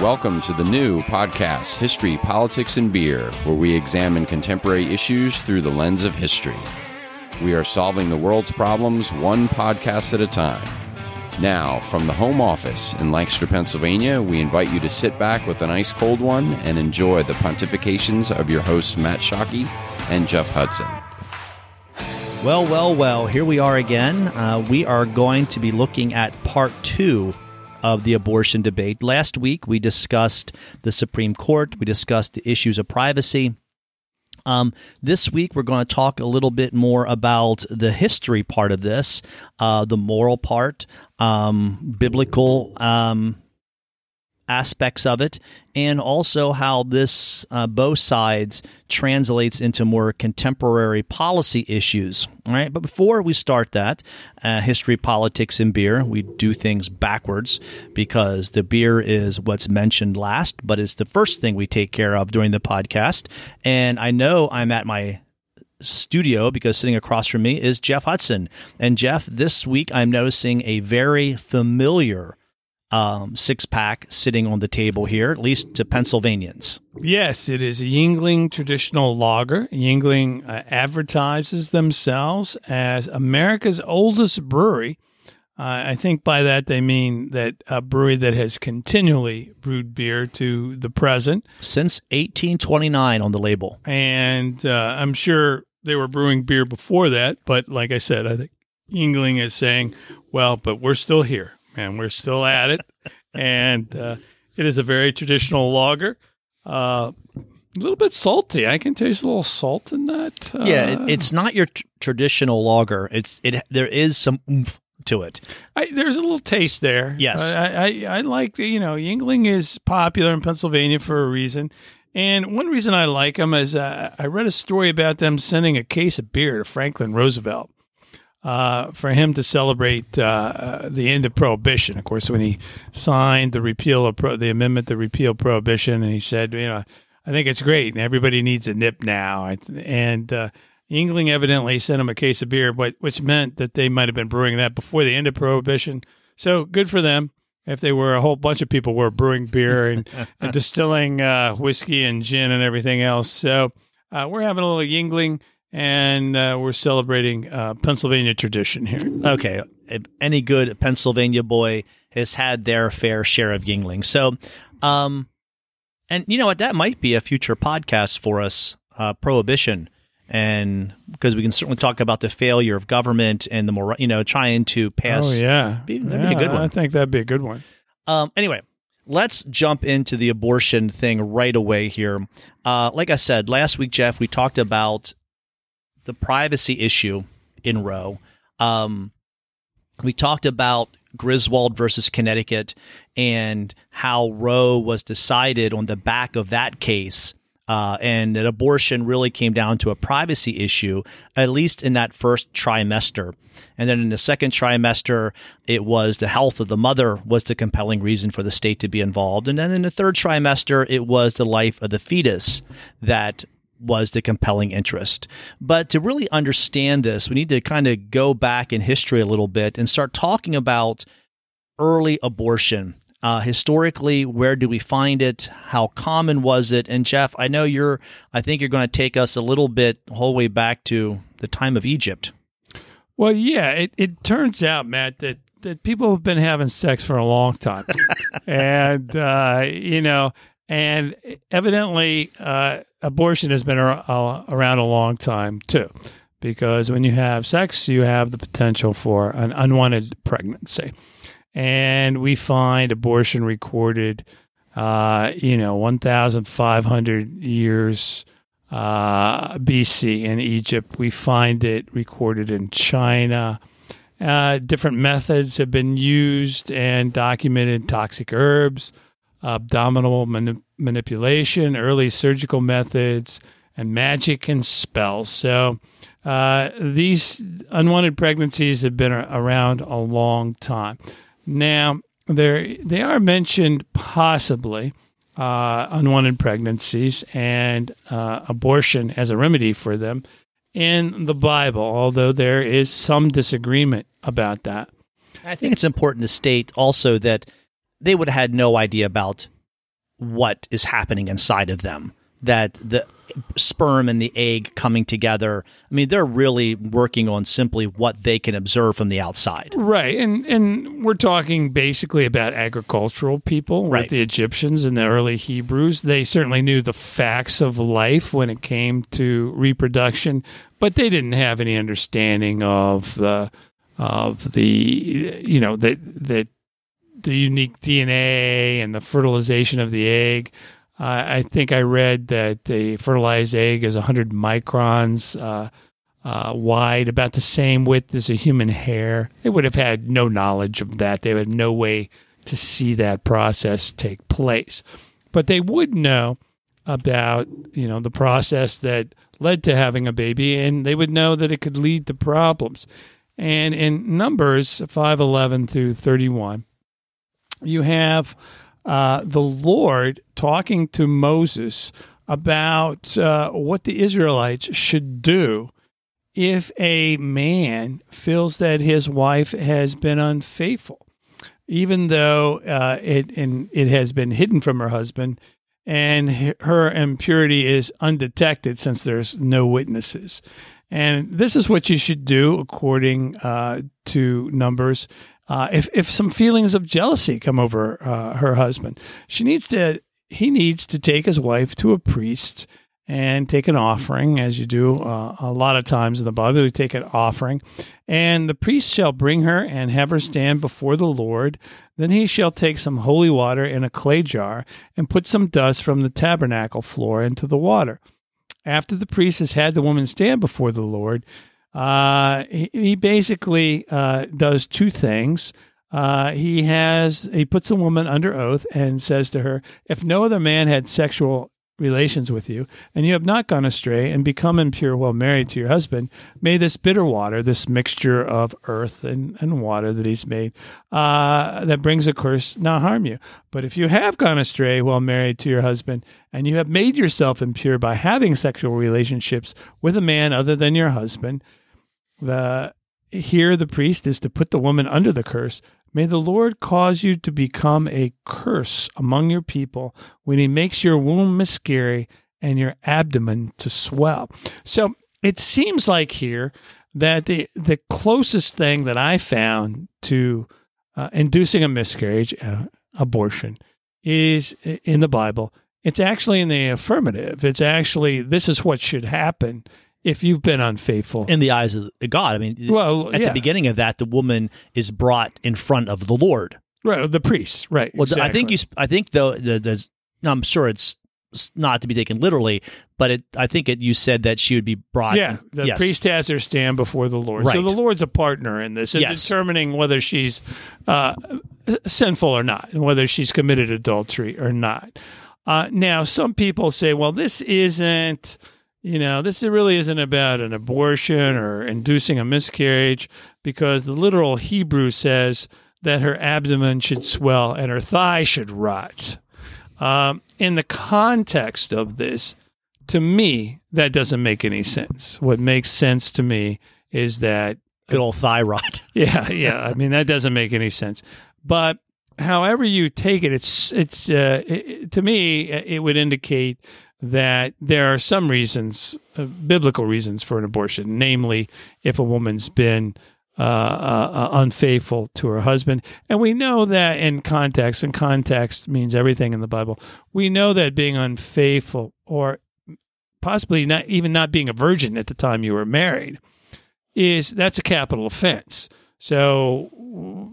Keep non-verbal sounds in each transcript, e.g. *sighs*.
Welcome to the new podcast, History, Politics, and Beer, where we examine contemporary issues through the lens of history. We are solving the world's problems one podcast at a time. Now, from the home office in Lancaster, Pennsylvania, we invite you to sit back with an ice cold one and enjoy the pontifications of your hosts, Matt Shockey and Jeff Hudson. Well, well, well, here we are again. Uh, we are going to be looking at part two of the abortion debate. Last week, we discussed the Supreme Court, we discussed the issues of privacy. Um, this week, we're going to talk a little bit more about the history part of this, uh, the moral part, um, biblical um, aspects of it, and also how this uh, both sides translates into more contemporary policy issues. All right, but before we start that, uh, history, politics, and beer, we do things backwards because the beer is what's mentioned last, but it's the first thing we take care of during the podcast. And I know I'm at my studio because sitting across from me is Jeff Hudson. And Jeff, this week I'm noticing a very familiar um, six pack sitting on the table here, at least to Pennsylvanians. Yes, it is a Yuengling traditional lager. Yuengling uh, advertises themselves as America's oldest brewery. Uh, I think by that they mean that a brewery that has continually brewed beer to the present. Since 1829 on the label. And uh, I'm sure they were brewing beer before that, but like I said, I think Yuengling is saying, well, but we're still here and we're still at it. and uh, it is a very traditional lager. Uh, a little bit salty. I can taste a little salt in that. Uh, yeah, it, it's not your t- traditional lager. It's it. There is some oomph to it. I, there's a little taste there. Yes, I, I, I like you know Yuengling is popular in Pennsylvania for a reason. And one reason I like them is uh, I read a story about them sending a case of beer to Franklin Roosevelt uh, for him to celebrate uh, the end of prohibition. Of course, when he signed the repeal of pro- the amendment to repeal prohibition, and he said, you know, I think it's great, and everybody needs a nip now. And uh, evidently sent him a case of beer, but which meant that they might have been brewing that before the end of prohibition. So good for them. If they were a whole bunch of people were brewing beer and, *laughs* and distilling uh, whiskey and gin and everything else. So uh, we're having a little Yuengling and uh, we're celebrating uh, Pennsylvania tradition here. Okay, if any good Pennsylvania boy has had their fair share of Yuengling. So, um, and you know what? That might be a future podcast for us, uh, prohibition, and because we can certainly talk about the failure of government and the more you know trying to pass. Oh yeah, be, that'd yeah, be a good one. I think that'd be a good one. Um, anyway, let's jump into the abortion thing right away here. Uh, like I said last week, Jeff, we talked about the privacy issue in Roe. Um, we talked about Griswold versus Connecticut and how Roe was decided on the back of that case. Uh, and that abortion really came down to a privacy issue, at least in that first trimester. And then in the second trimester, it was the health of the mother was the compelling reason for the state to be involved. And then in the third trimester, it was the life of the fetus that was the compelling interest. But to really understand this, we need to kind of go back in history a little bit and start talking about early abortion. Uh, historically, where do we find it? How common was it? And Jeff, I know you're, I think you're going to take us a little bit whole way back to the time of Egypt. Well, yeah, it, it turns out, Matt, that, that people have been having sex for a long time. *laughs* and, uh, you know, and evidently, uh, abortion has been around a long time too, because when you have sex, you have the potential for an unwanted pregnancy. And we find abortion recorded, uh, you know, 1,500 years uh, BC in Egypt. We find it recorded in China. Uh, different methods have been used and documented toxic herbs abdominal mani- manipulation, early surgical methods, and magic and spells. So uh, these unwanted pregnancies have been around a long time. Now, they they are mentioned possibly uh, unwanted pregnancies and uh, abortion as a remedy for them in the Bible, although there is some disagreement about that. I think it's important to state also that they would have had no idea about what is happening inside of them. That the sperm and the egg coming together. I mean, they're really working on simply what they can observe from the outside. Right. And and we're talking basically about agricultural people, Right. the Egyptians and the early Hebrews. They certainly knew the facts of life when it came to reproduction, but they didn't have any understanding of the of the you know, the the the unique DNA and the fertilization of the egg. Uh, I think I read that the fertilized egg is 100 microns uh, uh, wide, about the same width as a human hair. They would have had no knowledge of that. They had no way to see that process take place. But they would know about you know the process that led to having a baby, and they would know that it could lead to problems. And in Numbers 5:11 through 31, you have uh, the Lord talking to Moses about uh, what the Israelites should do if a man feels that his wife has been unfaithful, even though uh, it it has been hidden from her husband, and her impurity is undetected since there's no witnesses. And this is what you should do according uh, to Numbers. Uh, if if some feelings of jealousy come over uh, her husband, she needs to he needs to take his wife to a priest and take an offering, as you do uh, a lot of times in the Bible. We take an offering, and the priest shall bring her and have her stand before the Lord. Then he shall take some holy water in a clay jar and put some dust from the tabernacle floor into the water. After the priest has had the woman stand before the Lord, uh, he, he basically uh, does two things. Uh, he has he puts a woman under oath and says to her, "If no other man had sexual relations with you, and you have not gone astray and become impure while married to your husband, may this bitter water, this mixture of earth and, and water that he's made, uh, that brings a curse, not harm you. But if you have gone astray while married to your husband, and you have made yourself impure by having sexual relationships with a man other than your husband, the here the priest is to put the woman under the curse. May the Lord cause you to become a curse among your people when he makes your womb miscarry and your abdomen to swell. So it seems like here that the the closest thing that I found to uh, inducing a miscarriage, uh, abortion, is in the Bible. It's actually in the affirmative. It's actually this is what should happen if you've been unfaithful. In the eyes of God, I mean, well, at yeah. the beginning of that, the woman is brought in front of the Lord. right, the priest, right? Well, I think you. I think though the, the I'm sure it's not to be taken literally, but it. I think it. You said that she would be brought. Yeah, the yes. priest has her stand before the Lord. So the Lord's a partner in this, in Yes. determining whether she's uh, sinful or not, and whether she's committed adultery or not. Uh, now, some people say, "Well, this isn't." You know, this really isn't about an abortion or inducing a miscarriage because the literal Hebrew says that her abdomen should swell and her thigh should rot. Um, in the context of this, to me, that doesn't make any sense. What makes sense to me is that, Good old thigh rot. *laughs* yeah, yeah. I mean, that doesn't make any sense. But however you take it, it's it's uh, it, to me, it would indicate that there are some reasons, uh, biblical reasons for an abortion, namely if a woman's been uh, uh, uh, unfaithful to her husband. And we know that in context, and context means everything in the Bible, we know that being unfaithful or possibly not even not being a virgin at the time you were married is that's a capital offense. So,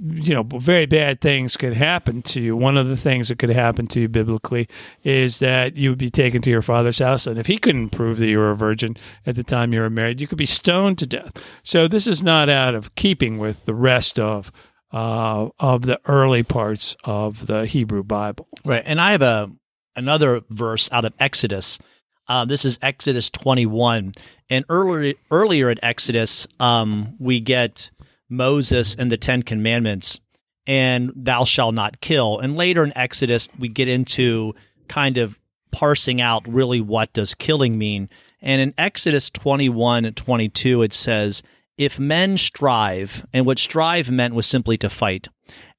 you know, very bad things could happen to you. One of the things that could happen to you biblically is that you would be taken to your father's house. And if he couldn't prove that you were a virgin at the time you were married, you could be stoned to death. So, this is not out of keeping with the rest of. Uh, of the early parts of the Hebrew Bible. Right, and I have a another verse out of Exodus. Uh, this is Exodus 21, and earlier earlier in Exodus, um, we get Moses and the Ten Commandments, and "Thou shalt not kill." And later in Exodus, we get into kind of parsing out really what does killing mean. And in Exodus 21 and 22, it says, If men strive, and what strive meant was simply to fight,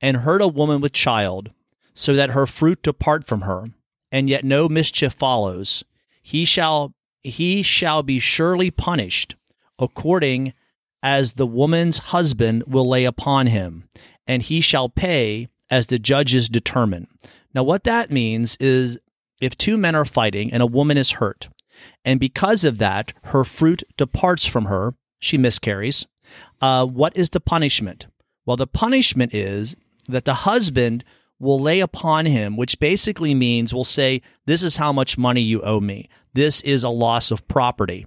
and hurt a woman with child, so that her fruit depart from her, and yet no mischief follows, he shall he shall be surely punished according as the woman's husband will lay upon him, and he shall pay as the judges determine. Now, what that means is if two men are fighting and a woman is hurt, and because of that, her fruit departs from her, she miscarries, uh, what is the punishment? Well, the punishment is that the husband will lay upon him, which basically means will say, This is how much money you owe me. This is a loss of property.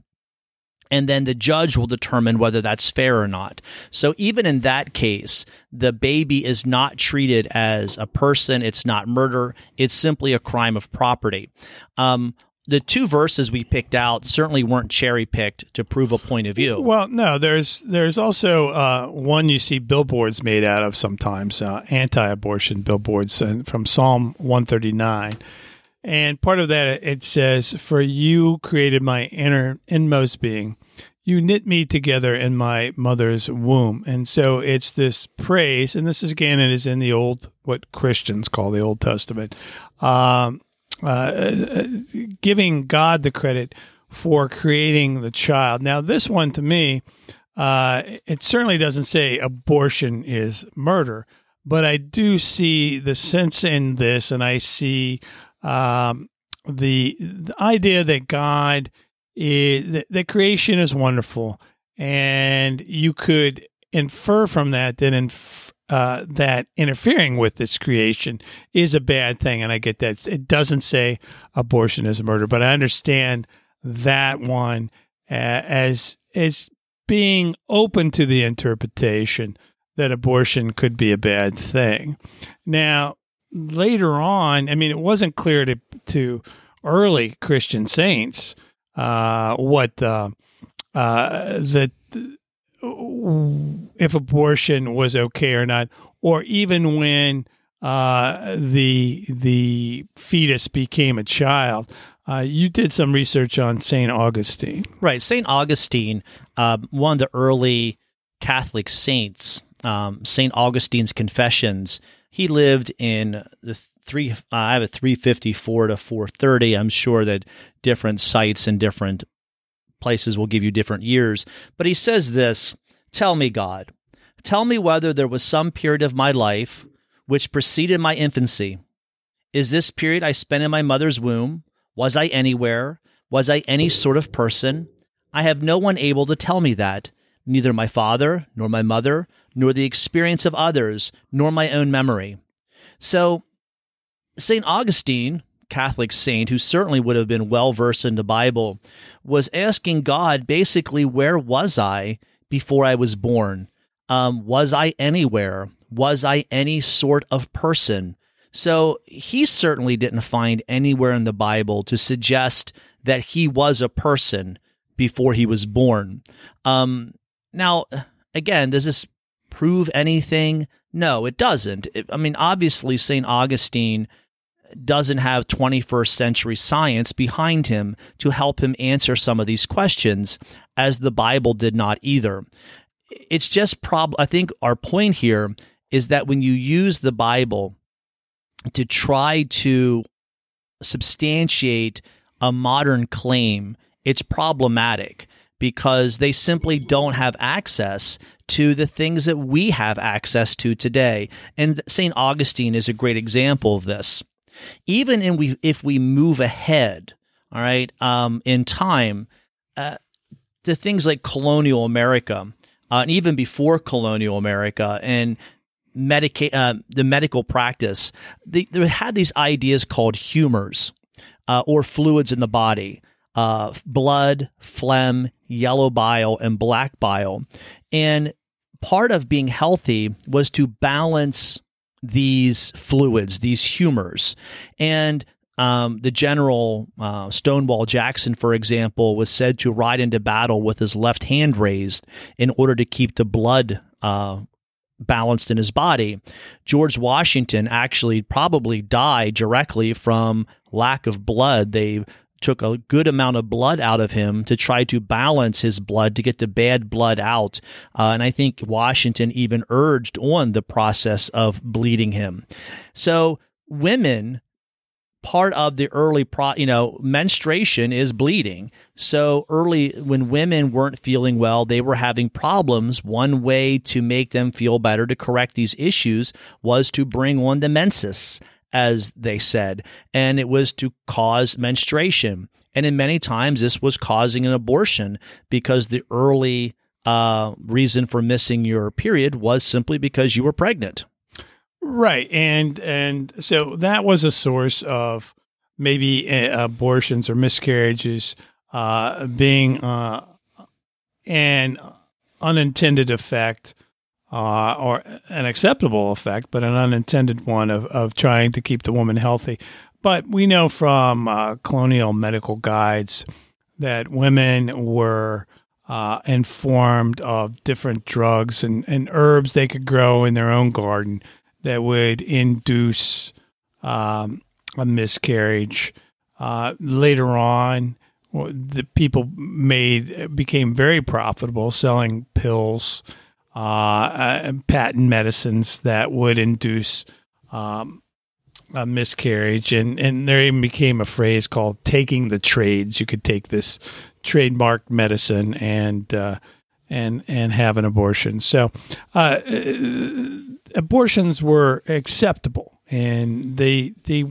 And then the judge will determine whether that's fair or not. So even in that case, the baby is not treated as a person. It's not murder. It's simply a crime of property. Um, the two verses we picked out certainly weren't cherry picked to prove a point of view. Well, no, there's there's also uh, one you see billboards made out of sometimes uh, anti-abortion billboards from Psalm 139, and part of that it says, "For you created my inner inmost being." You knit me together in my mother's womb. And so it's this praise, and this is again, it is in the old, what Christians call the Old Testament. Um, uh, giving God the credit for creating the child. Now, this one to me, uh, it certainly doesn't say abortion is murder, but I do see the sense in this, and I see um, the, the idea that God is that, that creation is wonderful, and you could infer from that that inf- uh, that interfering with this creation is a bad thing, and I get that. It doesn't say abortion is murder, but I understand that one as as being open to the interpretation that abortion could be a bad thing. Now, later on, I mean, it wasn't clear to to early Christian saints uh, what uh, that if abortion was okay or not, or even when uh, the the fetus became a child. Uh, you did some research on Saint Augustine, right? Saint Augustine, uh, one of the early Catholic saints. Um, Saint Augustine's Confessions. He lived in the three. Uh, I have a three fifty four to four thirty. I'm sure that different sites and different places will give you different years. But he says this Tell me, God, tell me whether there was some period of my life which preceded my infancy. Is this period I spent in my mother's womb? Was I anywhere? Was I any sort of person? I have no one able to tell me that, neither my father, nor my mother, nor the experience of others, nor my own memory. So, St. Augustine, Catholic saint who certainly would have been well versed in the Bible, was asking God basically, where was I before I was born? Um, was I anywhere? Was I any sort of person? So he certainly didn't find anywhere in the Bible to suggest that he was a person before he was born. Um, now, again, does this prove anything? No, it doesn't. I mean, obviously, St. Augustine doesn't have 21st century science behind him to help him answer some of these questions, as the Bible did not either. It's just prob I think our point here is that when you use the Bible to try to substantiate a modern claim, it's problematic because they simply don't have access to the things that we have access to today. And St. Augustine is a great example of this even in we if we move ahead, all right, um, in time, uh, the things like colonial America, uh, and even before colonial America, and medica- uh, the medical practice, they, they, had these ideas called humors uh, or fluids in the body. Uh, blood, phlegm, yellow bile, and black bile. And part of being healthy was to balance these fluids, these humors. And um, the general uh, Stonewall Jackson, for example, was said to ride into battle with his left hand raised in order to keep the blood uh, balanced in his body. George Washington actually probably died directly from lack of blood. They took a good amount of blood out of him to try to balance his blood to get the bad blood out. Uh, and I think Washington even urged on the process of bleeding him. So women part of the early pro you know menstruation is bleeding so early when women weren't feeling well they were having problems one way to make them feel better to correct these issues was to bring on the menses as they said and it was to cause menstruation. And in many times this was causing an abortion because the early uh, reason for missing your period was simply because you were pregnant. Right, and and so that was a source of maybe uh, abortions or miscarriages uh, being uh, an unintended effect uh, or an acceptable effect, but an unintended one of, of trying to keep the woman healthy. But we know from uh, colonial medical guides that women were uh, informed of different drugs and, and herbs they could grow in their own garden that would induce um, a miscarriage. Uh, later on, the people made became very profitable selling pills, uh, uh, patent medicines that would induce um, a miscarriage, and and there even became a phrase called "taking the trades." You could take this trademark medicine and uh, and and have an abortion. So uh, abortions were acceptable, and they they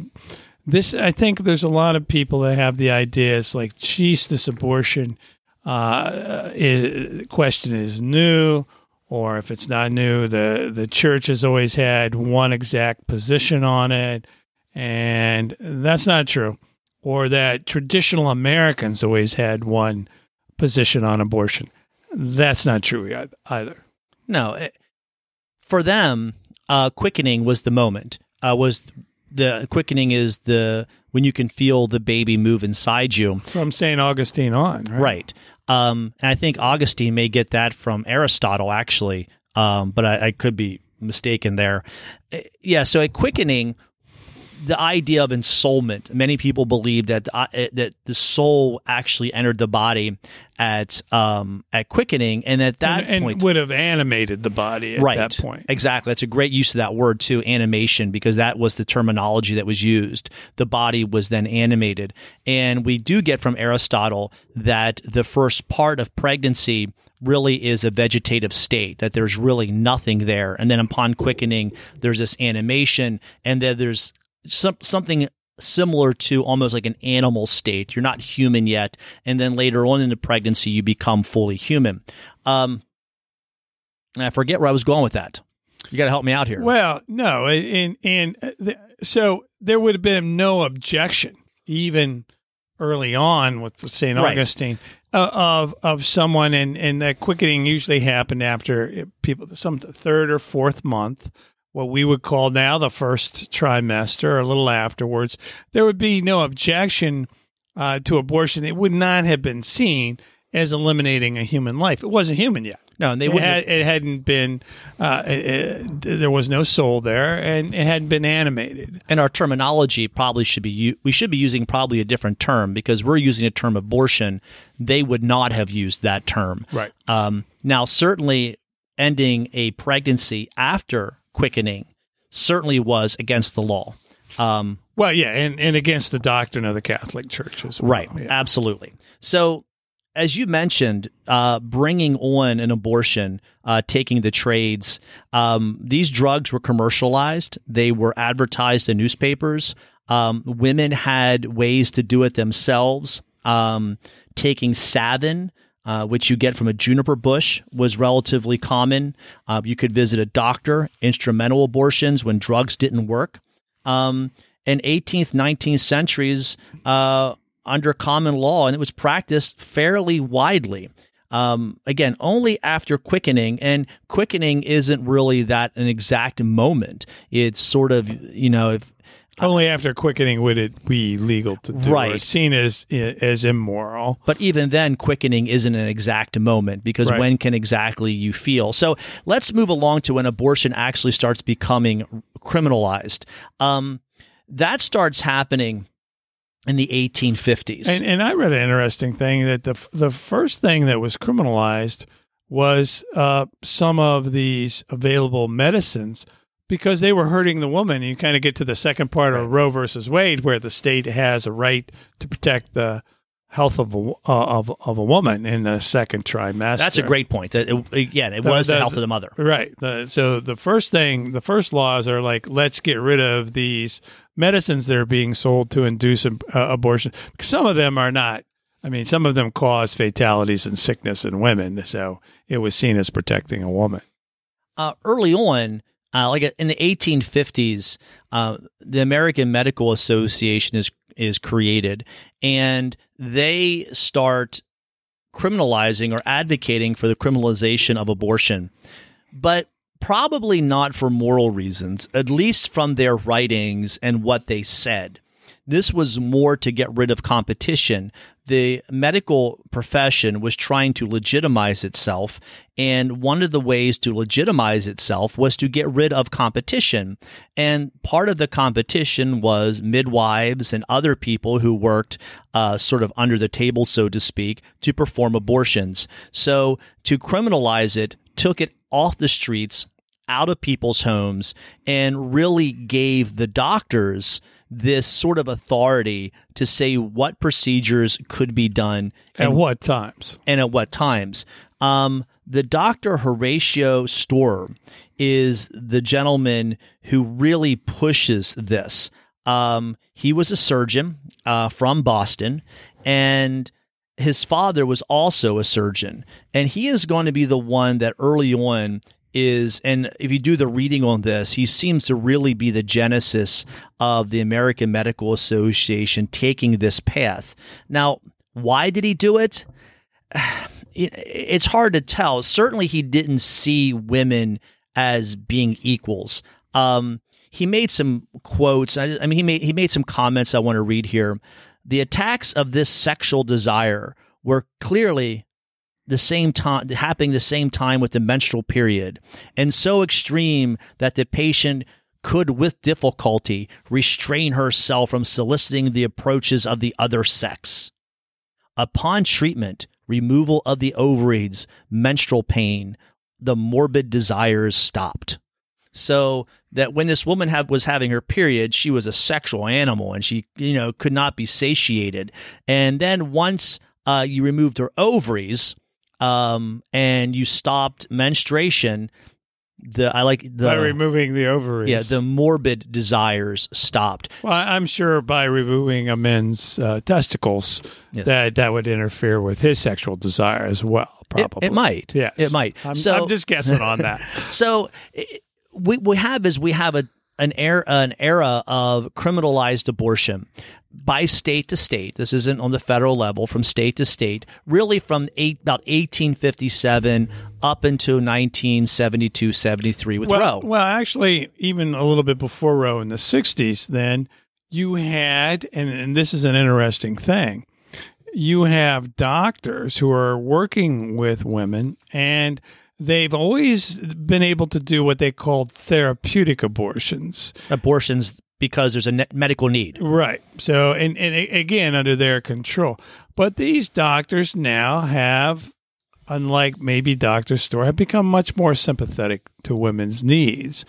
this I think there's a lot of people that have the ideas like, geez, this abortion uh, is, question is new, or if it's not new, the the church has always had one exact position on it, and that's not true. Or that traditional Americans always had one position on abortion. That's not true either. No, it, for them, uh, quickening was the moment. Uh, was the quickening is the when you can feel the baby move inside you from Saint Augustine on, right? Right. Um, and I think Augustine may get that from Aristotle, actually, um, but I, I could be mistaken there. Uh, yeah. So a quickening the idea of ensoulment. Many people believe that uh, that the soul actually entered the body at um, at quickening, and at that and, and point would have animated the body at right, that point. Exactly. That's a great use of that word too, animation, because that was the terminology that was used. The body was then animated, and we do get from Aristotle that the first part of pregnancy really is a vegetative state, that there's really nothing there. And then upon quickening, there's this animation, and then there's some, something similar to almost like an animal state. You're not human yet, and then later on in the pregnancy, you become fully human. Um, I forget where I was going with that. You got to help me out here. Well, no, and and uh, so there would have been no objection even early on with Saint Augustine right. uh, of of someone, and and that quickening usually happened after people some third or fourth month what we would call now the first trimester or a little afterwards, there would be no objection uh, to abortion. It would not have been seen as eliminating a human life. It wasn't human yet. No, and they it, had, it hadn't been. Uh, it, it, there was no soul there, and it hadn't been animated. And our terminology probably should be. We should be using probably a different term because we're using a term abortion. They would not have used that term. Right. Um, now, certainly, ending a pregnancy after quickening certainly was against the law. Um, well, yeah, and, and against the doctrine of the Catholic Church as well. Right, yeah. absolutely. So, as you mentioned, uh, bringing on an abortion, uh, taking the trades, um, these drugs were commercialized. They were advertised in newspapers. Um, women had ways to do it themselves. Um, taking Savin, uh, which you get from a juniper bush, was relatively common. Uh, you could visit a doctor, instrumental abortions when drugs didn't work. Um, in 18th, 19th centuries, uh, under common law, and it was practiced fairly widely. Um, again, only after quickening, and quickening isn't really that an exact moment. It's sort of, you know, if only after quickening would it be legal to do, right. or seen as as immoral. But even then, quickening isn't an exact moment because Right. when can exactly you feel? So let's move along to when abortion actually starts becoming criminalized. Um, that starts happening in the 1850s. And, and I read an interesting thing that the the first thing that was criminalized was uh, some of these available medicines, because they were hurting the woman. You kind of get to the second part of Roe versus Wade, where the state has a right to protect the health of a, uh, of, of a woman in the second trimester. That's a great point. That it, again, it was the, the, health of the mother. Right. The, so the first thing, the first laws are like, let's get rid of these medicines that are being sold to induce uh, abortion. Some of them are not. I mean, some of them cause fatalities and sickness in women. So it was seen as protecting a woman. Uh, early on, uh, like in the 1850s, uh, the American Medical Association is is created, and they start criminalizing or advocating for the criminalization of abortion, but probably not for moral reasons, at least from their writings and what they said. This was more to get rid of competition. The medical profession was trying to legitimize itself, and one of the ways to legitimize itself was to get rid of competition. And part of the competition was midwives and other people who worked uh, sort of under the table, so to speak, to perform abortions. So to criminalize it took it off the streets, out of people's homes, and really gave the doctors this sort of authority to say what procedures could be done at what times and at what times. Um, the Dr. Horatio Storer is the gentleman who really pushes this. Um, he was a surgeon uh, from Boston, and his father was also a surgeon. And he is going to be the one that early on is, and if you do the reading on this, he seems to really be the genesis of the American Medical Association taking this path. Now, why did he do *sighs* it? It's hard to tell. Certainly, he didn't see women as being equals. Um, he made some quotes. I, I mean, he made he made some comments I want to read here. The attacks of this sexual desire were clearly the same time happening the same time with the menstrual period. And so extreme that the patient could with difficulty restrain herself from soliciting the approaches of the other sex. Upon treatment removal of the ovaries menstrual pain the morbid desires stopped. So that when this woman have, was having her period she was a sexual animal and she you know could not be satiated. And then once uh, you removed her ovaries um, and you stopped menstruation, the I like the by removing the ovaries. Yeah, the morbid desires stopped. Well, I'm sure by removing a man's uh, testicles, yes. that that would interfere with his sexual desire as well. Probably it, it might. Yes, it might. I'm, so I'm just guessing on that. *laughs* so it, we we have is we have a an era an era of criminalized abortion by state to state. This isn't on the federal level, from state to state, really from eight, about 1857 up until 1972, 73 with well, Roe. Well, actually, even a little bit before Roe in the 60s, then you had, and, and this is an interesting thing, you have doctors who are working with women and they've always been able to do what they called therapeutic abortions. Abortions because there's a medical need. Right. So, and, and again, under their control. But these doctors now have, unlike maybe Dr. Storer, have become much more sympathetic to women's needs.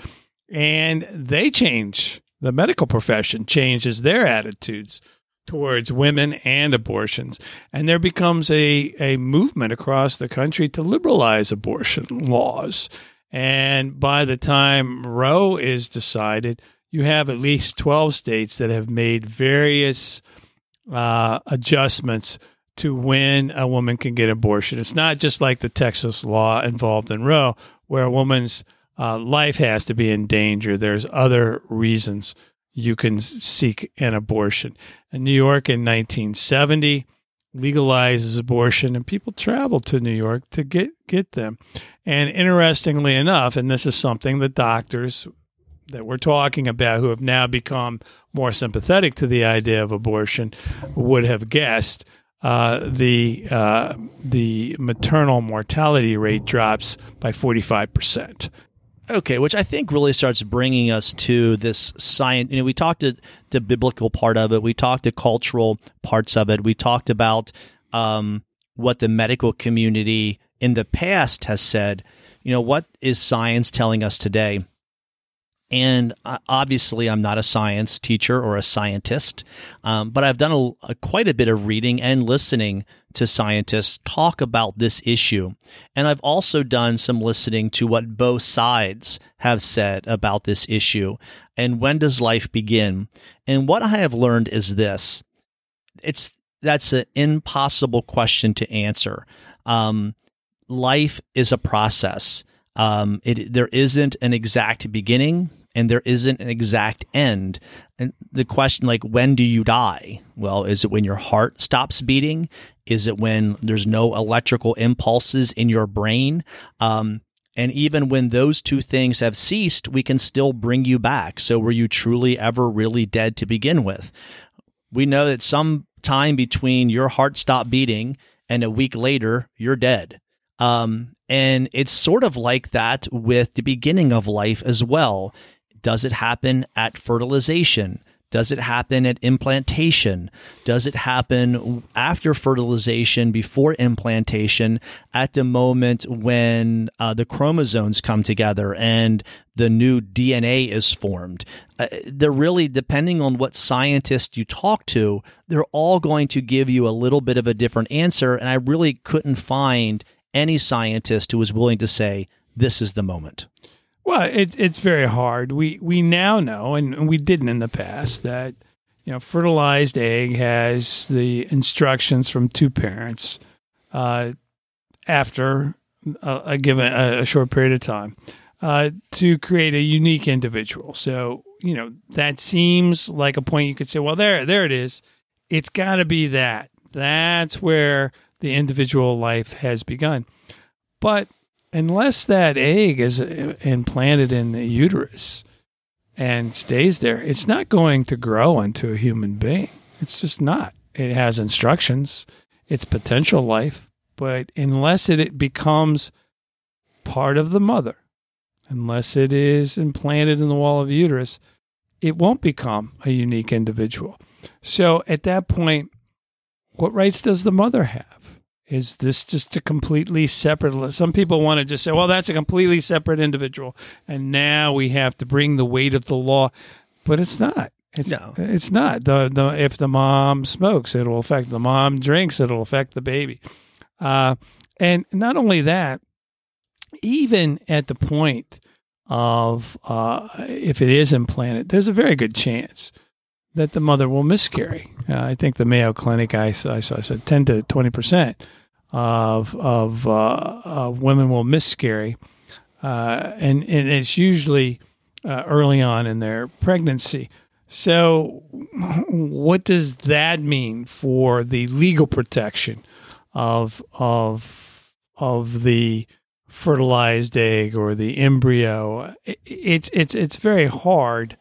And they change, the medical profession changes their attitudes towards women and abortions. And there becomes a, a movement across the country to liberalize abortion laws. And by the time Roe is decided, you have at least 12 states that have made various uh, adjustments to when a woman can get abortion. It's not just like the Texas law involved in Roe, where a woman's uh, life has to be in danger. There's other reasons you can seek an abortion. In New York in 1970 legalizes abortion, and people travel to New York to get get them. And interestingly enough, and this is something that doctors that we're talking about who have now become more sympathetic to the idea of abortion would have guessed uh, the uh, the maternal mortality rate drops by 45 percent. Okay, which I think really starts bringing us to this science. You know, we talked to the biblical part of it. We talked to cultural parts of it. We talked about um, what the medical community in the past has said. You know, what is science telling us today? And uh, obviously, I'm not a science teacher or a scientist, um, but I've done a, a, quite a bit of reading and listening to scientists talk about this issue. And I've also done some listening to what both sides have said about this issue and when does life begin. And what I have learned is this it's that's an impossible question to answer. Um, life is a process. Um, it, there isn't an exact beginning and there isn't an exact end. And the question, like, when do you die? Well, is it when your heart stops beating? Is it when there's no electrical impulses in your brain? Um, and even when those two things have ceased, we can still bring you back. So, were you truly ever really dead to begin with? We know that some time between your heart stopped beating and a week later, you're dead. Um, and it's sort of like that with the beginning of life as well. Does it happen at fertilization? Does it happen at implantation? Does it happen after fertilization, before implantation, at the moment when uh, the chromosomes come together and the new DNA is formed? Uh, they're really, depending on what scientist you talk to, they're all going to give you a little bit of a different answer. And I really couldn't find any scientist who was willing to say, this is the moment. Well, it, it's very hard. We we now know, and we didn't in the past, that you know fertilized egg has the instructions from two parents uh, after a, a given a, a, short period of time uh, to create a unique individual. So you know that seems like a point you could say, well, there there it is. It's got to be that. That's where the individual life has begun. But unless that egg is uh, implanted in the uterus and stays there, it's not going to grow into a human being. It's just not. It has instructions, it's potential life, but unless it, it becomes part of the mother, unless it is implanted in the wall of the uterus, it won't become a unique individual. So at that point, what rights does the mother have? Is this just a completely separate? Some people want to just say, well, that's a completely separate individual. And now we have to bring the weight of the law. But it's not. It's, no. it's not. The, the, if the mom smokes, it'll affect the mom drinks, it'll affect the baby. Uh, and not only that, even at the point of uh, if it is implanted, there's a very good chance that the mother will miscarry. Uh, I think the Mayo Clinic I I saw said 10 to 20 percent of of, uh, of women will miscarry, uh, and and it's usually uh, early on in their pregnancy. So, what does that mean for the legal protection of of of the fertilized egg or the embryo? It, it's it's it's very hard,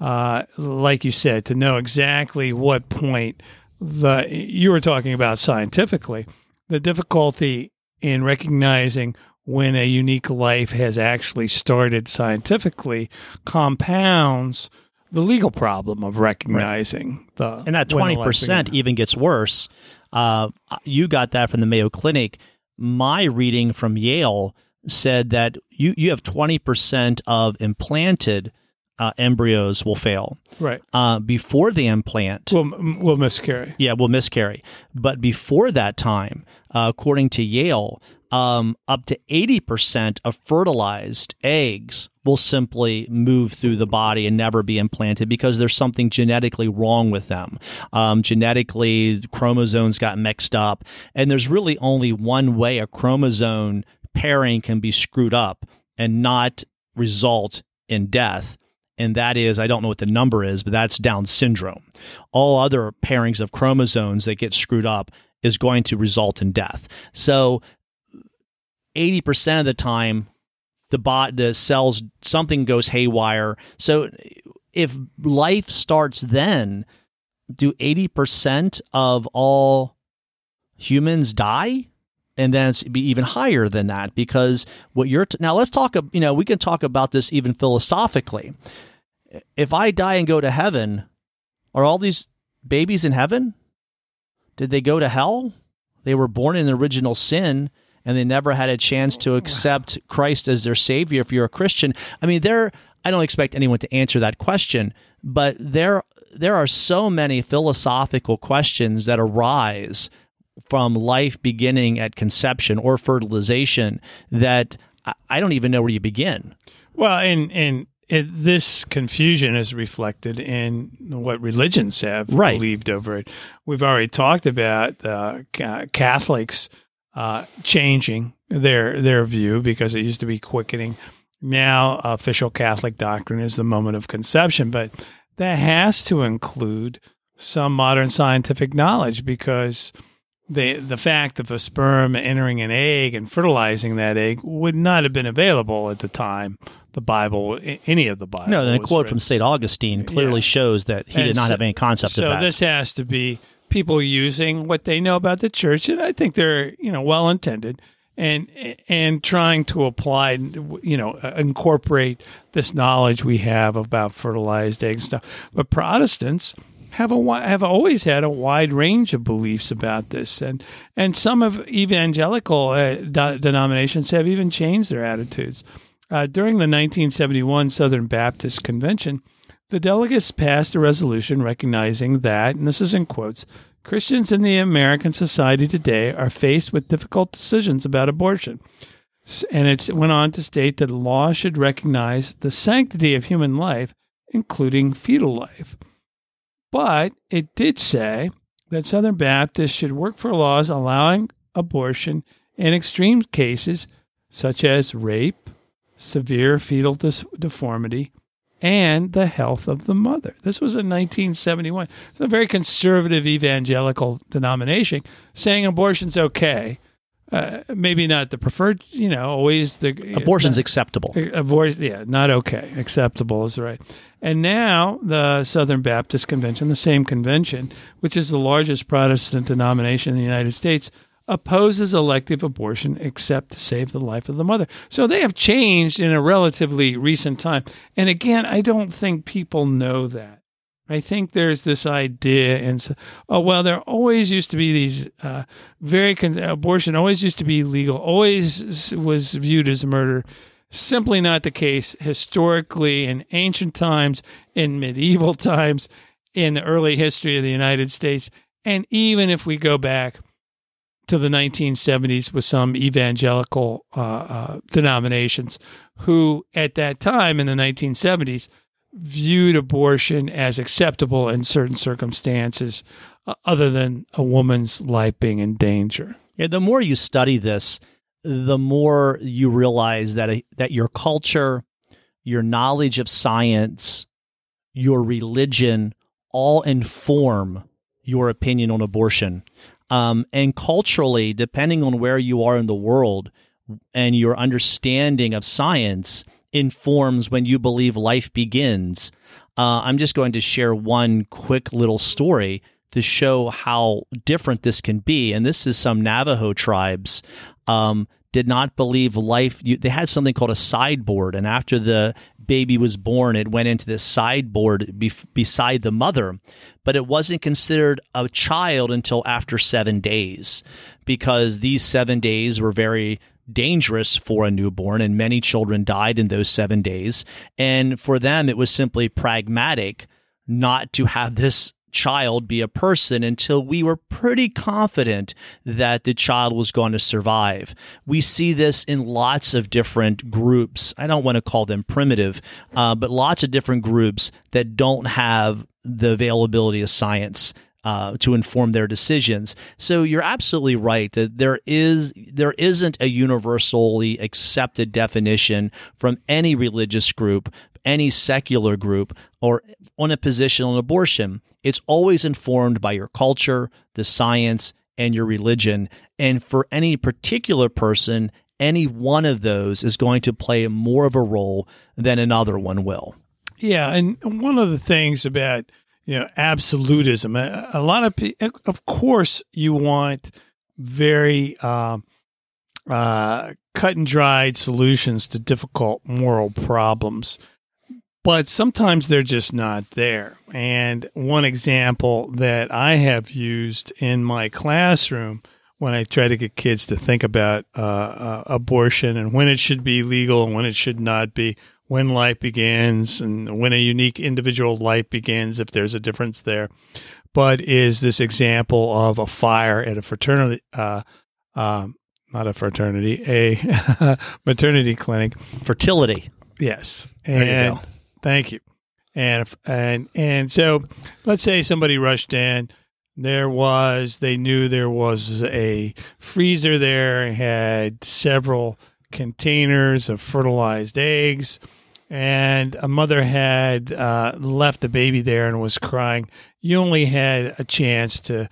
uh, like you said, to know exactly what point the you were talking about scientifically the difficulty in recognizing when a unique life has actually started scientifically compounds the legal problem of recognizing right. the and that 20% even gets worse. Uh, you got that from the mayo clinic. My reading from yale said that you, you have 20% of implanted uh, embryos will fail. Right. Uh, before the implant, will will miscarry. Yeah, will miscarry. But before that time, uh, according to Yale, um, up to eighty percent of fertilized eggs will simply move through the body and never be implanted because there's something genetically wrong with them. Um, genetically, chromosomes got mixed up, and there's really only one way a chromosome pairing can be screwed up and not result in death and that is I don't know what the number is, but that's Down syndrome. All other pairings of chromosomes that get screwed up is going to result in death. So 80% of the time the bot the cells something goes haywire. So if life starts then, do 80% of all humans die? And then it's be even higher than that because what you're t- now let's talk you know we can talk about this even philosophically. If i die and go to heaven are all these babies in heaven? Did they go to hell? They were born in original sin and they never had a chance to oh. accept christ as their savior if you're a christian. I mean there I don't expect anyone to answer that question, but there there are so many philosophical questions that arise from life beginning at conception or fertilization that I don't even know where you begin. Well, and and it, this confusion is reflected in what religions have right. believed over it. We've already talked about uh, Catholics uh, changing their their view because it used to be quickening. Now, official Catholic doctrine is the moment of conception, but that has to include some modern scientific knowledge because the the fact of a sperm entering an egg and fertilizing that egg would not have been available at the time the Bible, any of the Bible. No, the quote written. from St. Augustine clearly yeah. shows that he and did not so, have any concept so of that. So this has to be people using what they know about the church, and I think they're you know well intended and and trying to apply you know uh, incorporate this knowledge we have about fertilized eggs and stuff. But Protestants have a have always had a wide range of beliefs about this, and and some of evangelical uh, de- denominations have even changed their attitudes. Uh, during the 1971 Southern Baptist Convention, the delegates passed a resolution recognizing that, and this is in quotes, Christians in the American society today are faced with difficult decisions about abortion. And it went on to state that law should recognize the sanctity of human life, including fetal life. But it did say that Southern Baptists should work for laws allowing abortion in extreme cases such as rape, severe fetal dis- deformity, and the health of the mother. This was in 1971. It's a very conservative evangelical denomination saying abortion's okay. Uh, maybe not the preferred, you know, always the abortion's not, acceptable. Avoid, yeah, not okay. Acceptable is right. And now the Southern Baptist Convention, the same convention, which is the largest Protestant denomination in the United States, opposes elective abortion except to save the life of the mother. So they have changed in a relatively recent time. And again, I don't think people know that. I think there's this idea, and oh well, there always used to be these uh, very con- abortion always used to be legal, always was viewed as murder. Simply not the case historically in ancient times, in medieval *laughs* times, in the early history of the United States, and even if we go back to the 1970s with some evangelical uh, uh, denominations who, at that time in the 1970s, viewed abortion as acceptable in certain circumstances, uh, other than a woman's life being in danger. Yeah, the more you study this, the more you realize that a, that your culture, your knowledge of science, your religion all inform your opinion on abortion. Um, and culturally, depending on where you are in the world and your understanding of science informs when you believe life begins. Uh, I'm just going to share one quick little story to show how different this can be. And this is some Navajo tribes um, did not believe life. You, they had something called a sideboard, and after the baby was born, it went into this sideboard be, beside the mother, but it wasn't considered a child until after seven days, because these seven days were very dangerous for a newborn, and many children died in those seven days. And for them, it was simply pragmatic not to have this child be a person until we were pretty confident that the child was going to survive. We see this in lots of different groups. I don't want to call them primitive, uh, but lots of different groups that don't have the availability of science uh, to inform their decisions. So you're absolutely right that there is there isn't a universally accepted definition from any religious group, any secular group, or on a position on abortion. It's always informed by your culture, the science, and your religion. And for any particular person, any one of those is going to play more of a role than another one will. Yeah, and one of the things about you know absolutism. A, a lot of people, of course, you want very uh, uh, cut and dried solutions to difficult moral problems, but sometimes they're just not there. And one example that I have used in my classroom when I try to get kids to think about uh, uh, abortion and when it should be legal and when it should not be, when life begins and when a unique individual life begins, if there's a difference there. But is this example of a fire at a fraternity, uh, um, not a fraternity, a *laughs* maternity clinic. Fertility. Yes. You And go. thank you. And and and so let's say somebody rushed in. There was they knew there was a freezer there had several containers of fertilized eggs and a mother had uh, left the baby there and was crying. You only had a chance to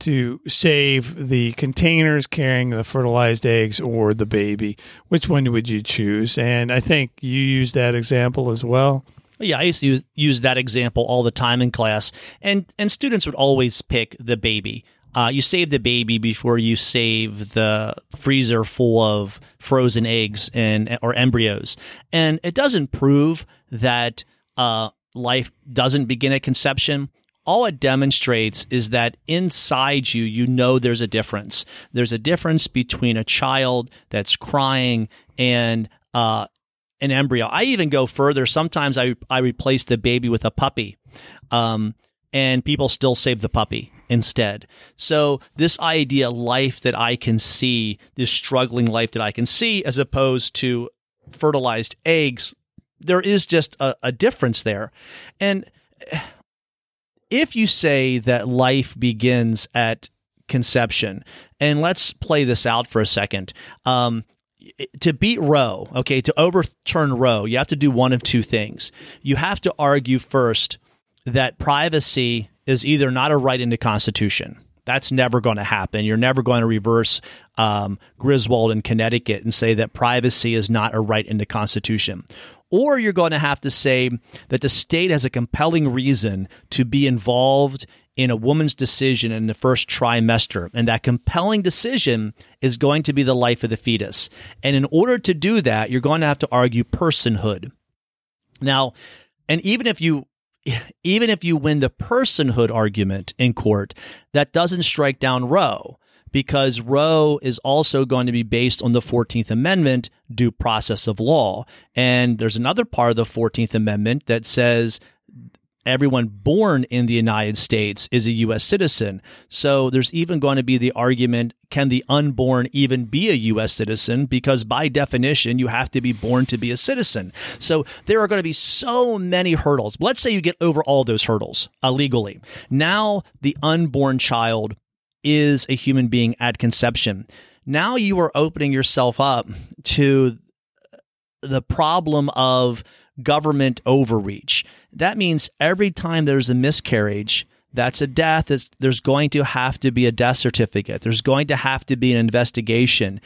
to save the containers carrying the fertilized eggs or the baby. Which one would you choose? And I think you used that example as well. Yeah, I used to use, use that example all the time in class, and and students would always pick the baby. Uh, you save the baby before you save the freezer full of frozen eggs and or embryos, and it doesn't prove that uh, life doesn't begin at conception. All it demonstrates is that inside you, you know there's a difference. There's a difference between a child that's crying and uh, an embryo. I even go further. Sometimes I I replace the baby with a puppy, um, and people still save the puppy instead. So this idea, life that I can see, this struggling life that I can see, as opposed to fertilized eggs, there is just a, a difference there, and if you say that life begins at conception, and let's play this out for a second. Um, to beat Roe, okay, to overturn Roe, you have to do one of two things. You have to argue first that privacy is either not a right in the Constitution. That's never going to happen. You're never going to reverse um, Griswold in Connecticut and say that privacy is not a right in the Constitution. Or you're going to have to say that the state has a compelling reason to be involved in a woman's decision in the first trimester. And that compelling decision is going to be the life of the fetus. And in order to do that, you're going to have to argue personhood. Now, and even if you even if you win the personhood argument in court, that doesn't strike down Roe because Roe is also going to be based on the 14th Amendment due process of law. And there's another part of the 14th Amendment that says everyone born in the United States is a U.S. citizen. So there's even going to be the argument can the unborn even be a U.S. citizen? Because by definition, you have to be born to be a citizen. So there are going to be so many hurdles. Let's say you get over all those hurdles uh, illegally. Now the unborn child is a human being at conception. Now you are opening yourself up to the problem of government overreach. That means every time there's a miscarriage, that's a death. It's, there's going to have to be a death certificate. There's going to have to be an investigation.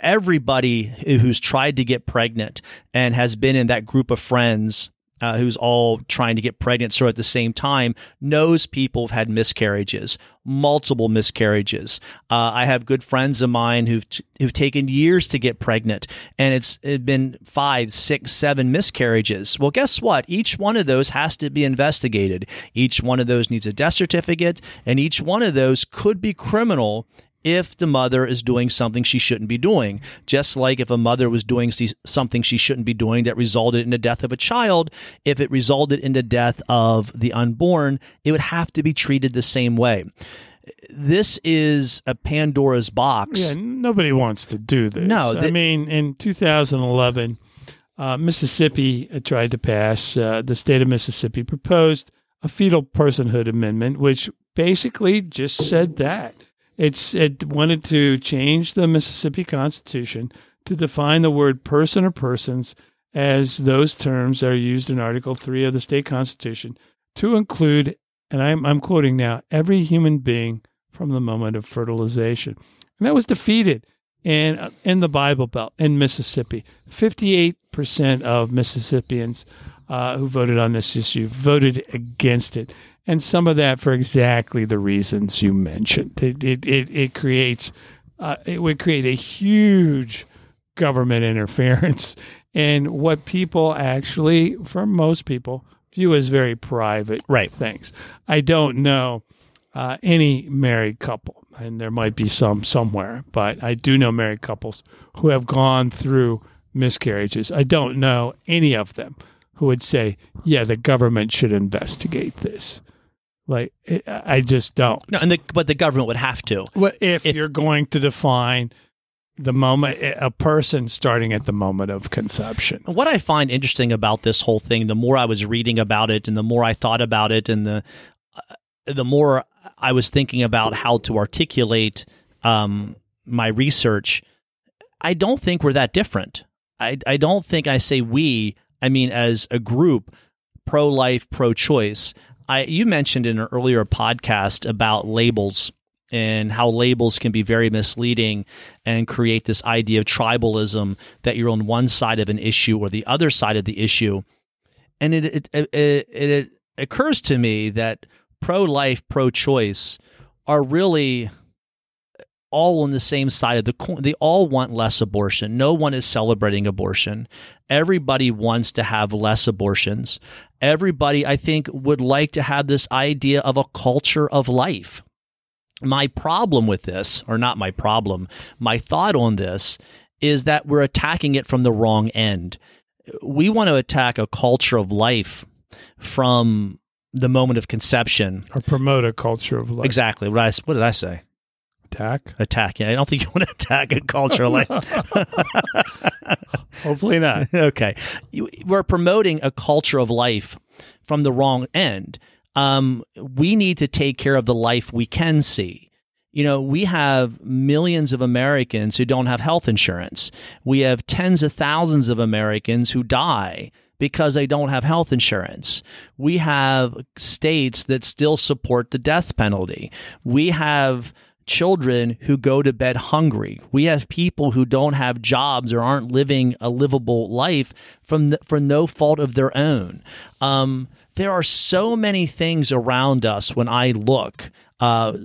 Everybody who's tried to get pregnant and has been in that group of friends uh, who's all trying to get pregnant so at the same time knows people have had miscarriages multiple miscarriages. Uh, i have good friends of mine who've t- who've taken years to get pregnant and it's it been five six seven miscarriages. Well guess what? Each one of those has to be investigated. Each one of those needs a death certificate and each one of those could be criminal if the mother is doing something she shouldn't be doing. Just like if a mother was doing something she shouldn't be doing that resulted in the death of a child, if it resulted in the death of the unborn, it would have to be treated the same way. This is a Pandora's box. Yeah, nobody wants to do this. No, I mean, in 2011, uh, Mississippi uh, tried to pass, uh, the state of Mississippi proposed a fetal personhood amendment, which basically just said that. It's it wanted to change the Mississippi Constitution to define the word person or persons as those terms are used in Article 3 of the state constitution to include, and I'm, I'm quoting now, every human being from the moment of fertilization. And that was defeated in, uh, in the Bible Belt in Mississippi. 58% of Mississippians uh, who voted on this issue voted against it. And some of that for exactly the reasons you mentioned. It, it, it, it creates, uh, it would create a huge government *laughs* interference in what people actually, for most people, view as very private Right. things. I don't know uh, any married couple, and there might be some somewhere, but I do know married couples who have gone through miscarriages. I don't know any of them who would say, "Yeah, the government should investigate this." Like I just don't. No, and the, but the government would have to. Well, if, if you're going to define the moment a person starting at the moment of conception. What I find interesting about this whole thing, the more I was reading about it, and the more I thought about it, and the uh, the more I was thinking about how to articulate um, my research, I don't think we're that different. I I don't think I say we. I mean, as a group, pro life, pro choice. I you mentioned in an earlier podcast about labels and how labels can be very misleading and create this idea of tribalism that you're on one side of an issue or the other side of the issue. And it it, it, it, it occurs to me that pro life, pro choice are really all on the same side of the coin. They all want less abortion. No one is celebrating abortion. Everybody wants to have less abortions. Everybody, I think, would like to have this idea of a culture of life. My problem with this, or not my problem, my thought on this is that we're attacking it from the wrong end. We want to attack a culture of life from the moment of conception or promote a culture of life. Exactly. What, I, what did I say? Attack. Attack. Yeah, I don't think you want to *laughs* attack a culture like. *laughs* Hopefully not. *laughs* okay, we're promoting a culture of life from the wrong end. Um, we need to take care of the life we can see. You know, we have millions of Americans who don't have health insurance. We have tens of thousands of Americans who die because they don't have health insurance. We have states that still support the death penalty. We have children who go to bed hungry. We have people who don't have jobs or aren't living a livable life from the, for no fault of their own. Um, there are so many things around us when I look, uh,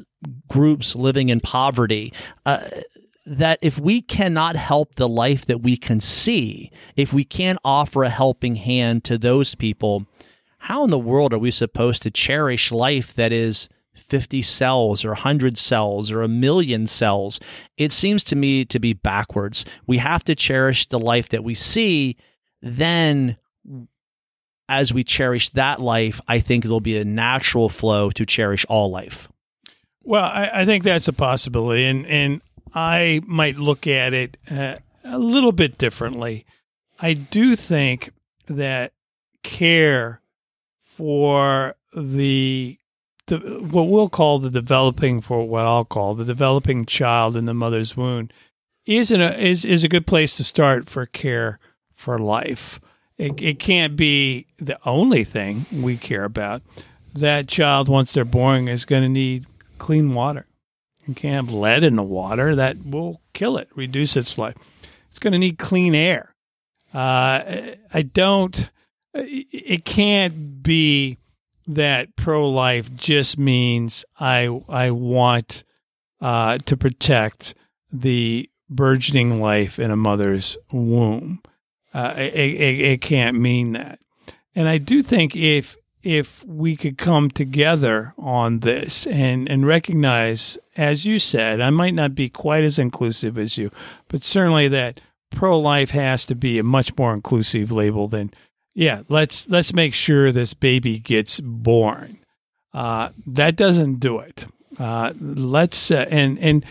groups living in poverty. Uh, that if we cannot help the life that we can see, if we can't offer a helping hand to those people, how in the world are we supposed to cherish life that is 50 cells or 100 cells or a million cells. It seems to me to be backwards. We have to cherish the life that we see. Then, as we cherish that life, I think there'll be a natural flow to cherish all life. Well, I, I think that's a possibility. And, and I might look at it uh, a little bit differently. I do think that care for the the, what we'll call the developing for what I'll call the developing child in the mother's womb is a, is is a good place to start for care for life. It, it can't be the only thing we care about. That child, once they're born, is going to need clean water. You can't have lead in the water; that will kill it, reduce its life. It's going to need clean air. Uh, I don't. It can't be that pro life just means I I want uh, to protect the burgeoning life in a mother's womb. Uh, it, it, it can't mean that. And I do think if if we could come together on this and, and recognize, as you said, I might not be quite as inclusive as you, but certainly that pro life has to be a much more inclusive label than yeah, let's let's make sure this baby gets born. Uh, that doesn't do it. Uh, let's uh, and and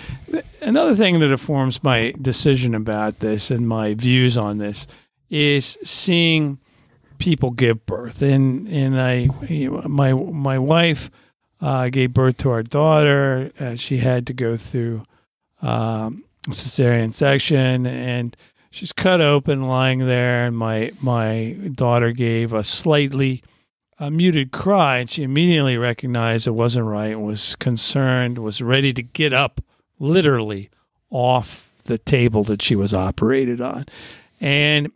another thing that informs my decision about this and my views on this is seeing people give birth. And and I my my wife uh, gave birth to our daughter. Uh, she had to go through um, cesarean section and she's cut open, lying there, and my my daughter gave a slightly uh, muted cry, and she immediately recognized it wasn't right, was concerned, was ready to get up, literally off the table that she was operated on, and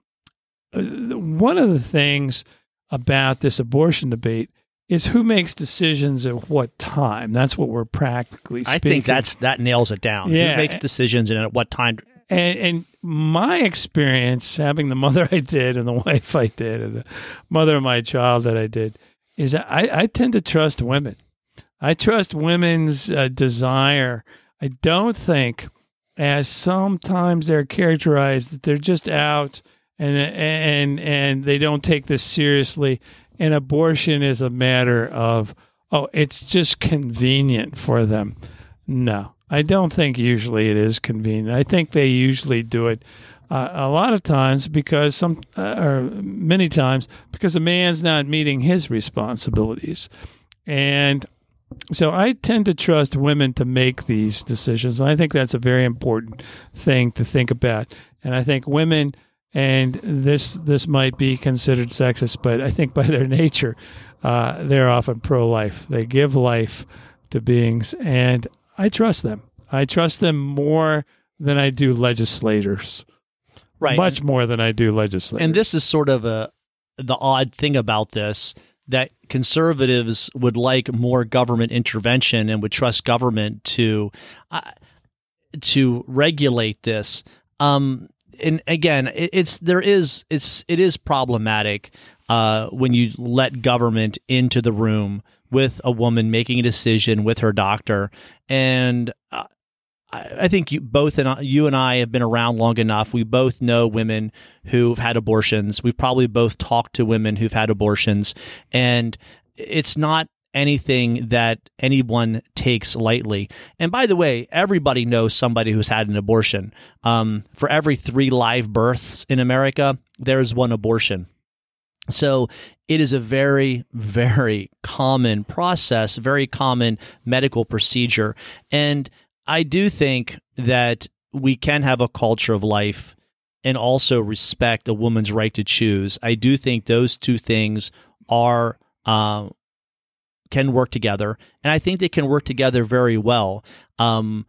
uh, one of the things about this abortion debate is who makes decisions at what time. That's what we're practically. Speaking. I think that's that nails it down. Yeah. Who makes decisions and at what time and, and my experience having the mother *laughs* I did and the wife I did and the mother of my child that I did is that I, I tend to trust women. I trust women's uh, desire. I don't think, as sometimes they're characterized, that they're just out and and and they don't take this seriously. And abortion is a matter of oh, it's just convenient for them. No, I don't think usually it is convenient. I think they usually do it uh, a lot of times because some uh, or many times because a man's not meeting his responsibilities, and so I tend to trust women to make these decisions. And I think that's a very important thing to think about. And I think women and this this might be considered sexist, but I think by their nature, uh, they're often pro life. They give life to beings, and I trust them. I trust them more than I do legislators. Right. Much more than I do legislators. And this is sort of a the odd thing about this that conservatives would like more government intervention and would trust government to uh, to regulate this. Um, and again, it, it's there is it's it is problematic uh, when you let government into the room with a woman making a decision with her doctor, and uh, I think you both and you and I have been around long enough. We both know women who've had abortions. We've probably both talked to women who've had abortions, and it's not anything that anyone takes lightly. And by the way, everybody knows somebody who's had an abortion. Um, for every three live births in America, there's one abortion. So it is a very, very common process, very common medical procedure. And I do think that we can have a culture of life and also respect a woman's right to choose. I do think those two things are uh, can work together, and I think they can work together very well. Um,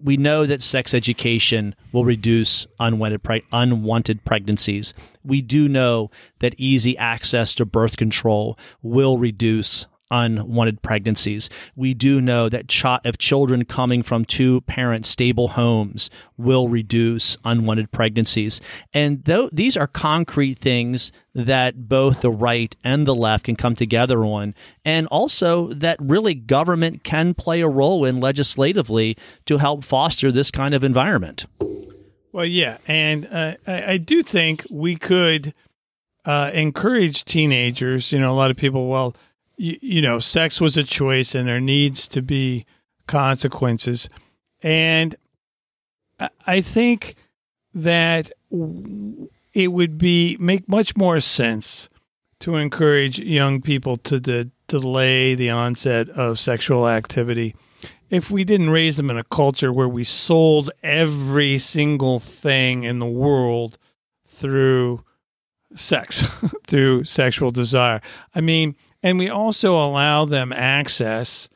we know that sex education will reduce unwanted pre- unwanted pregnancies. We do know that easy access to birth control will reduce unwanted pregnancies. We do know that ch- if children coming from two parent stable homes will reduce unwanted pregnancies. And th- these are concrete things that both the right and the left can come together on. And also that really government can play a role in legislatively to help foster this kind of environment. Well, yeah. And uh, I, I do think we could. Uh, encourage teenagers. You know, a lot of people, well, you, you know, sex was a choice and there needs to be consequences. And I think that it would be make much more sense to encourage young people to de- delay the onset of sexual activity if we didn't raise them in a culture where we sold every single thing in the world through sex, *laughs* through sexual desire. I mean, and we also allow them access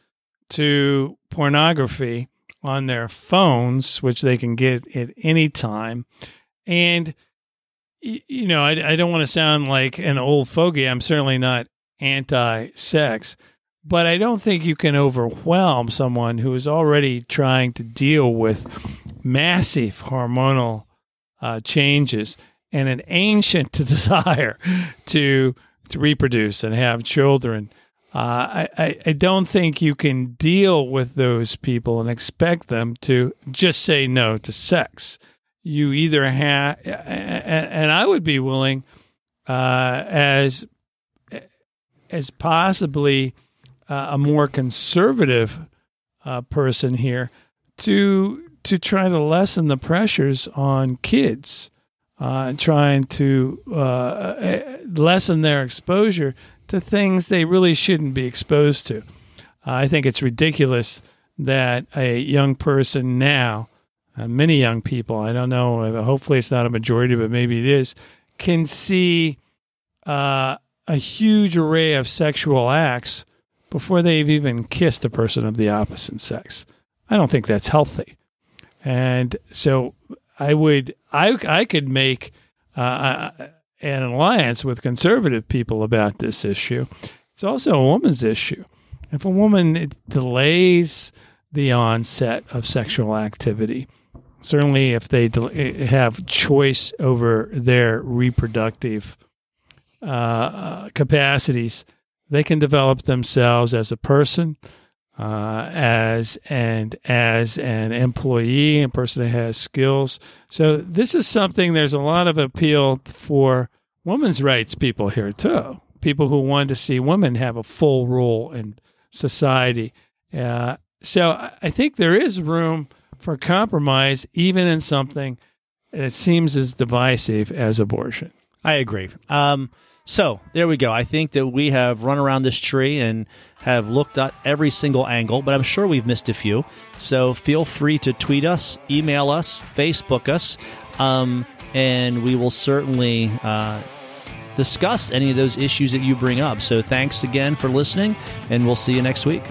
to pornography on their phones, which they can get at any time. And, you know, I, I don't want to sound like an old fogey. I'm certainly not anti sex, but I don't think you can overwhelm someone who is already trying to deal with massive hormonal uh, changes and an ancient *laughs* desire to to reproduce and have children. Uh, I, I don't think you can deal with those people and expect them to just say no to sex. You either have, and I would be willing, uh, as as possibly uh, a more conservative uh, person here, to to try to lessen the pressures on kids uh, trying to uh, uh, lessen their exposure to things they really shouldn't be exposed to. I think it's ridiculous that a young person now, uh, many young people, I don't know, uh, hopefully it's not a majority, but maybe it is, can see uh, a huge array of sexual acts before they've even kissed a person of the opposite sex. I don't think that's healthy. And so I would I I could make uh, uh, an alliance with conservative people about this issue. It's also a woman's issue. If a woman delays the onset of sexual activity, certainly if they eh, have choice over their reproductive uh, capacities, they can develop themselves as a person. Uh, as and as an employee, a person that has skills. So this is something. There's a lot of appeal for women's rights people here too. People who want to see women have a full role in society. Uh, so I think there is room for compromise, even in something that seems as divisive as abortion. I agree. Um, so there we go. I think that we have run around this tree and have looked at every single angle, but I'm sure we've missed a few. So feel free to tweet us, email us, Facebook us, um, and we will certainly uh, discuss any of those issues that you bring up. So thanks again for listening, and we'll see you next week.